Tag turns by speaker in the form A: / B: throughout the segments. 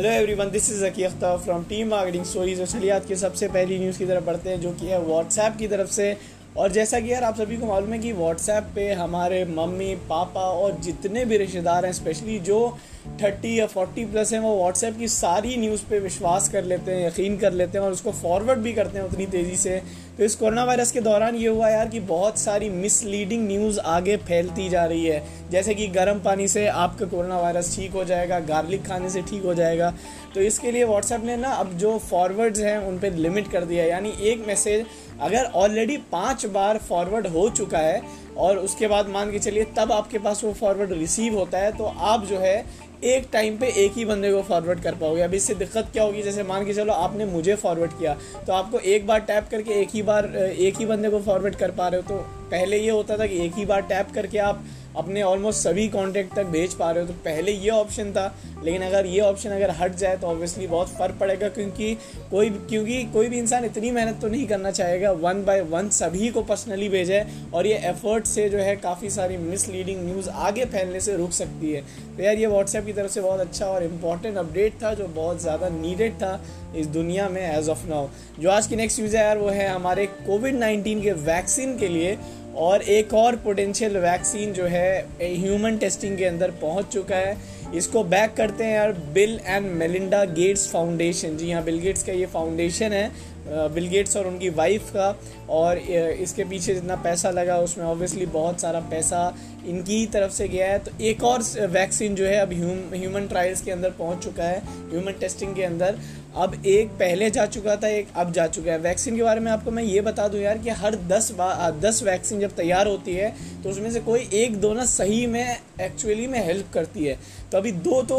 A: Hello everyone this is Aki Akhtar from team marketing stories और चलिए आज की सबसे पहली न्यूज़ की तरफ़ बढ़ते हैं, जो कि है व्हाट्सएप की तरफ़ से। और जैसा कि यार आप सभी को मालूम है कि व्हाट्सएप पे हमारे मम्मी, पापा और जितने भी रिश्तेदार हैं स्पेशली जो थर्टी या फोर्टी प्लस हैं, वो व्हाट्सएप की सारी न्यूज़ पे विश्वास कर लेते हैं, यकीन कर लेते हैं और उसको फॉरवर्ड भी करते हैं उतनी तेज़ी से। तो इस कोरोना वायरस के दौरान ये हुआ यार कि बहुत सारी मिसलीडिंग न्यूज़ आगे फैलती जा रही है। जैसे कि गर्म पानी से आपका कोरोना वायरस ठीक हो जाएगा गार्लिक खाने से ठीक हो जाएगा। तो इसके लिए व्हाट्सएप ने ना अब जो फॉरवर्ड्स हैं, उन पर लिमिट कर दिया यानी एक मैसेज अगर ऑलरेडी पाँच बार फॉरवर्ड हो चुका है, और उसके बाद मान के चलिए तब आपके पास वो फॉरवर्ड रिसीव होता है तो आप जो है एक टाइम पे एक ही बंदे को फॉरवर्ड कर पाओगे। अभी इससे दिक्कत क्या होगी? जैसे मान के चलो आपने मुझे फॉरवर्ड किया तो आपको एक बार टैप करके एक ही बार, एक ही बंदे को फॉरवर्ड कर पा रहे हो तो पहले ये होता था कि एक ही बार टैप करके आप अपने ऑलमोस्ट सभी कॉन्टैक्ट तक भेज पा रहे हो तो पहले ये ऑप्शन था। लेकिन अगर ये ऑप्शन अगर हट जाए तो ऑब्वियसली बहुत फ़र्क पड़ेगा, क्योंकि कोई क्योंकि कोई भी इंसान इतनी मेहनत तो नहीं करना चाहेगा। वन बाय वन सभी को पर्सनली भेजे और ये एफर्ट से जो है काफ़ी सारी मिसलीडिंग न्यूज़ आगे फैलने से रुक सकती है। तो यार, ये व्हाट्सएप की तरफ़ से बहुत अच्छा और इंपॉर्टेंट अपडेट था, जो बहुत ज़्यादा नीडेड था इस दुनिया में एज ऑफ़ नाउ जो आज की नेक्स्ट न्यूज़ है यार, वो है हमारे कोविड नाइन्टीन के वैक्सीन के लिए। और एक और पोटेंशियल वैक्सीन जो है ह्यूमन टेस्टिंग के अंदर पहुँच चुका है। इसको बैक करते हैं यार Bill and Melinda Gates Foundation जी हाँ बिल गेट्स का ये फाउंडेशन है बिल गेट्स और उनकी वाइफ का। और इसके पीछे जितना पैसा लगा, उसमें ऑब्वियसली बहुत सारा पैसा इनकी तरफ़ से गया है। तो एक और वैक्सीन जो है, अब ह्यूमन ट्रायल्स के अंदर पहुँच चुका है ह्यूमन टेस्टिंग के अंदर। अब एक पहले जा चुका था, एक अब जा चुका है। वैक्सीन के बारे में आपको मैं ये बता दूँ यार कि हर दस दस वैक्सीन जब तैयार होती है तो उसमें से कोई एक दो ना सही में एक्चुअली में हेल्प करती है। तो अभी दो तो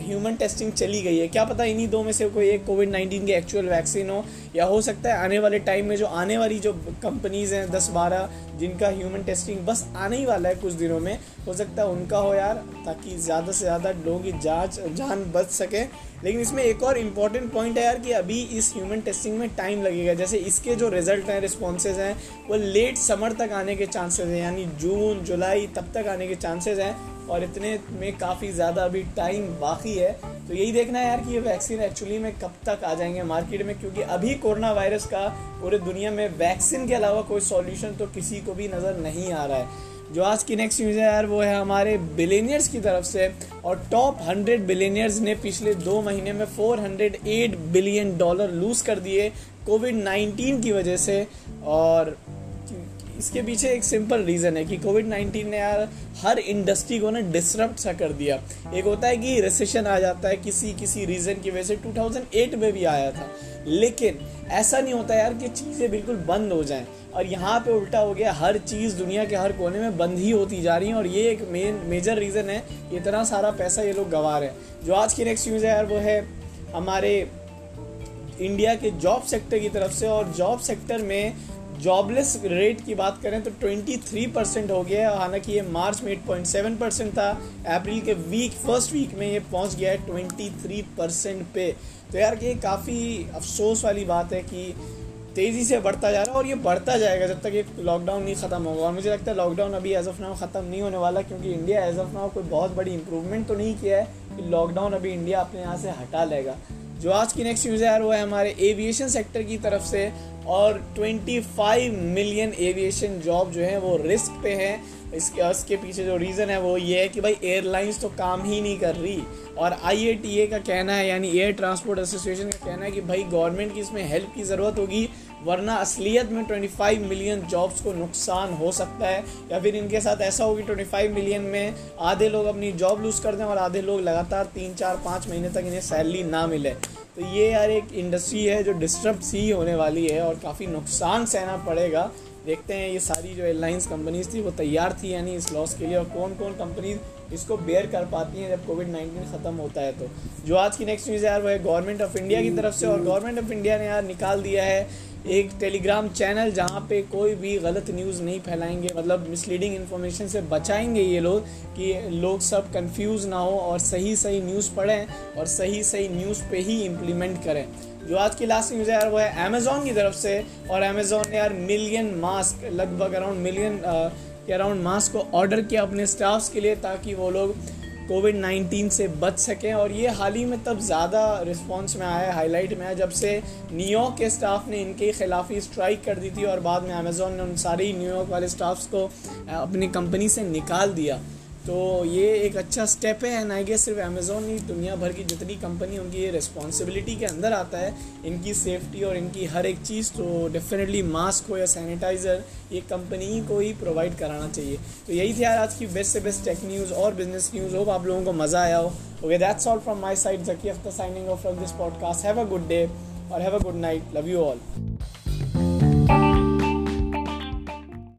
A: ह्यूमन टेस्टिंग चली गई है। क्या पता इन्हीं दो में से कोई एक कोविड नाइन्टीन की एक्चुअल वैक्सीन हो, या हो सकता है आने वाले टाइम में जो आने वाली जो कंपनीज़ हैं, दस बारह, जिनका ह्यूमन टेस्टिंग बस आने ही वाला है कुछ दिनों में, हो सकता है उनका हो यार, ताकि ज़्यादा से ज़्यादा लोगों की जाँच, जान बच सके। लेकिन इसमें एक और इंपॉर्टेंट पॉइंट है यार कि अभी इस ह्यूमन टेस्टिंग में टाइम लगेगा। जैसे इसके जो रिज़ल्ट हैं रिस्पॉन्सेज हैं, वो लेट समर तक आने के चांसेस हैं, यानी जून जुलाई तब तक आने के चांसेस हैं। और इतने में काफ़ी ज़्यादा अभी टाइम बाकी है। तो यही देखना है यार कि ये वैक्सीन एक्चुअली में कब तक आ जाएँगे मार्केट में, क्योंकि अभी कोरोना वायरस का पूरे दुनिया में वैक्सीन के अलावा कोई सॉल्यूशन तो किसी को भी नज़र नहीं आ रहा है। जो आज की नेक्स्ट न्यूज़ है यार, वो है हमारे बिलेनियर्स की तरफ़ से, और टॉप हंड्रेड बिलेनियर्स ने पिछले दो महीने में four hundred eight billion dollar lose कर दिए कोविड नाइन्टीन की वजह से, और इसके पीछे एक सिंपल रीज़न है कि कोविड नाइन्टीन ने यार हर इंडस्ट्री को ना डिसरप्ट सा कर दिया। एक होता है कि रिसेशन आ जाता है किसी किसी रीज़न की वजह से। 2008 में भी आया था। लेकिन ऐसा नहीं होता यार कि चीज़ें बिल्कुल बंद हो जाएँ। और यहाँ पे उल्टा हो गया, हर चीज़ दुनिया के हर कोने में बंद ही होती जा रही है। और ये एक मेन मेजर रीज़न है इतना सारा पैसा ये लोग गंवा रहे हैं। जो आज की नेक्स्ट न्यूज़ है यार, वो है हमारे इंडिया के जॉब सेक्टर की तरफ़ से। और जॉब सेक्टर में जॉबलेस रेट की बात करें तो 23 परसेंट हो गया है। हालाँकि ये मार्च में 8.7 परसेंट था, अप्रैल के वीक फ़र्स्ट वीक में ये पहुँच गया है 23 परसेंट पे। तो यार ये काफ़ी अफसोस वाली बात है कि तेज़ी से बढ़ता जा रहा है और ये बढ़ता जाएगा जब तक ये लॉकडाउन नहीं ख़त्म होगा। और मुझे लगता है लॉकडाउन अभी एज ऑफ़ नाउ ख़त्म नहीं होने वाला, क्योंकि इंडिया एज ऑफ़ नाउ कोई बहुत बड़ी इंप्रूवमेंट तो नहीं किया है कि लॉकडाउन अभी इंडिया अपने यहाँ से हटा लेगा। जो आज की नेक्स्ट न्यूज़ है यार, वो है हमारे एविएशन सेक्टर की तरफ़ से। और 25 मिलियन एविएशन जॉब जो है वो रिस्क पे हैं। इसके इसके पीछे जो रीज़न है वो ये है कि भाई एयरलाइंस तो काम ही नहीं कर रही। और IATA का कहना है, यानी एयर ट्रांसपोर्ट एसोसिएशन का कहना है कि भाई गवर्नमेंट की इसमें हेल्प की ज़रूरत होगी, वरना असलियत में 25 मिलियन जॉब्स को नुकसान हो सकता है। या फिर इनके साथ ऐसा होगी 25 मिलियन में आधे लोग अपनी जॉब लूज़ कर दें और आधे लोग लगातार तीन, चार, पाँच महीने तक इन्हें सैलरी ना मिले। तो ये यार एक इंडस्ट्री है जो डिस्टर्ब सी होने वाली है और काफ़ी नुकसान सहना पड़ेगा। देखते हैं ये सारी जो एयरलाइंस कंपनीज़ थी, वो तैयार थी यानी इस लॉस के लिए और कौन कौन कंपनीज़ इसको बेयर कर पाती हैं जब कोविड नाइन्टीन ख़त्म होता है तो। जो आज की नेक्स्ट न्यूज़ है यार, वो है गवर्नमेंट ऑफ़ इंडिया की तरफ़ से और गवर्नमेंट ऑफ़ इंडिया ने यार निकाल दिया है एक टेलीग्राम चैनल जहाँ पे कोई भी गलत न्यूज़ नहीं फैलाएँगे मतलब मिसलीडिंग इन्फॉर्मेशन से बचाएँगे ये लोग कि लोग सब कंफ्यूज ना हो और सही सही न्यूज़ पढ़ें और सही सही न्यूज़ पे ही इम्प्लीमेंट करें। जो आज की लास्ट न्यूज़ है यार, वो है अमेज़ोन की तरफ़ से और अमेज़ोन ने यार मिलियन मास्क लगभग अराउंड मिलियन के अराउंड मास्क को ऑर्डर किया अपने स्टाफ्स के लिए ताकि वो लोग कोविड नाइन्टीन से बच सकें और ये हाल ही में तब ज़्यादा रिस्पॉन्स में आया, हाईलाइट में आया, जब से न्यूयॉर्क के स्टाफ ने इनके खिलाफ ही स्ट्राइक कर दी थी और बाद में अमेज़ोन ने उन सारे न्यूयॉर्क वाले स्टाफ्स को अपनी कंपनी से निकाल दिया। तो ये एक अच्छा स्टेप है एंड आई गेस सिर्फ़ अमेज़ोन ही दुनिया भर की जितनी कंपनी उनकी ये रिस्पॉन्सिबिलिटी के अंदर आता है, इनकी सेफ्टी और इनकी हर एक चीज़ तो डेफिनेटली मास्क हो या सैनिटाइज़र ये कंपनी को ही प्रोवाइड कराना चाहिए। तो यही थी यार आज की बेस्ट से बेस्ट टेक न्यूज़ और बिज़नेस न्यूज़ होप आप लोगों को मज़ा आया हो। Okay that's all from my side Zaki Akhtar signing off from this podcast have a good day और have a good night love you all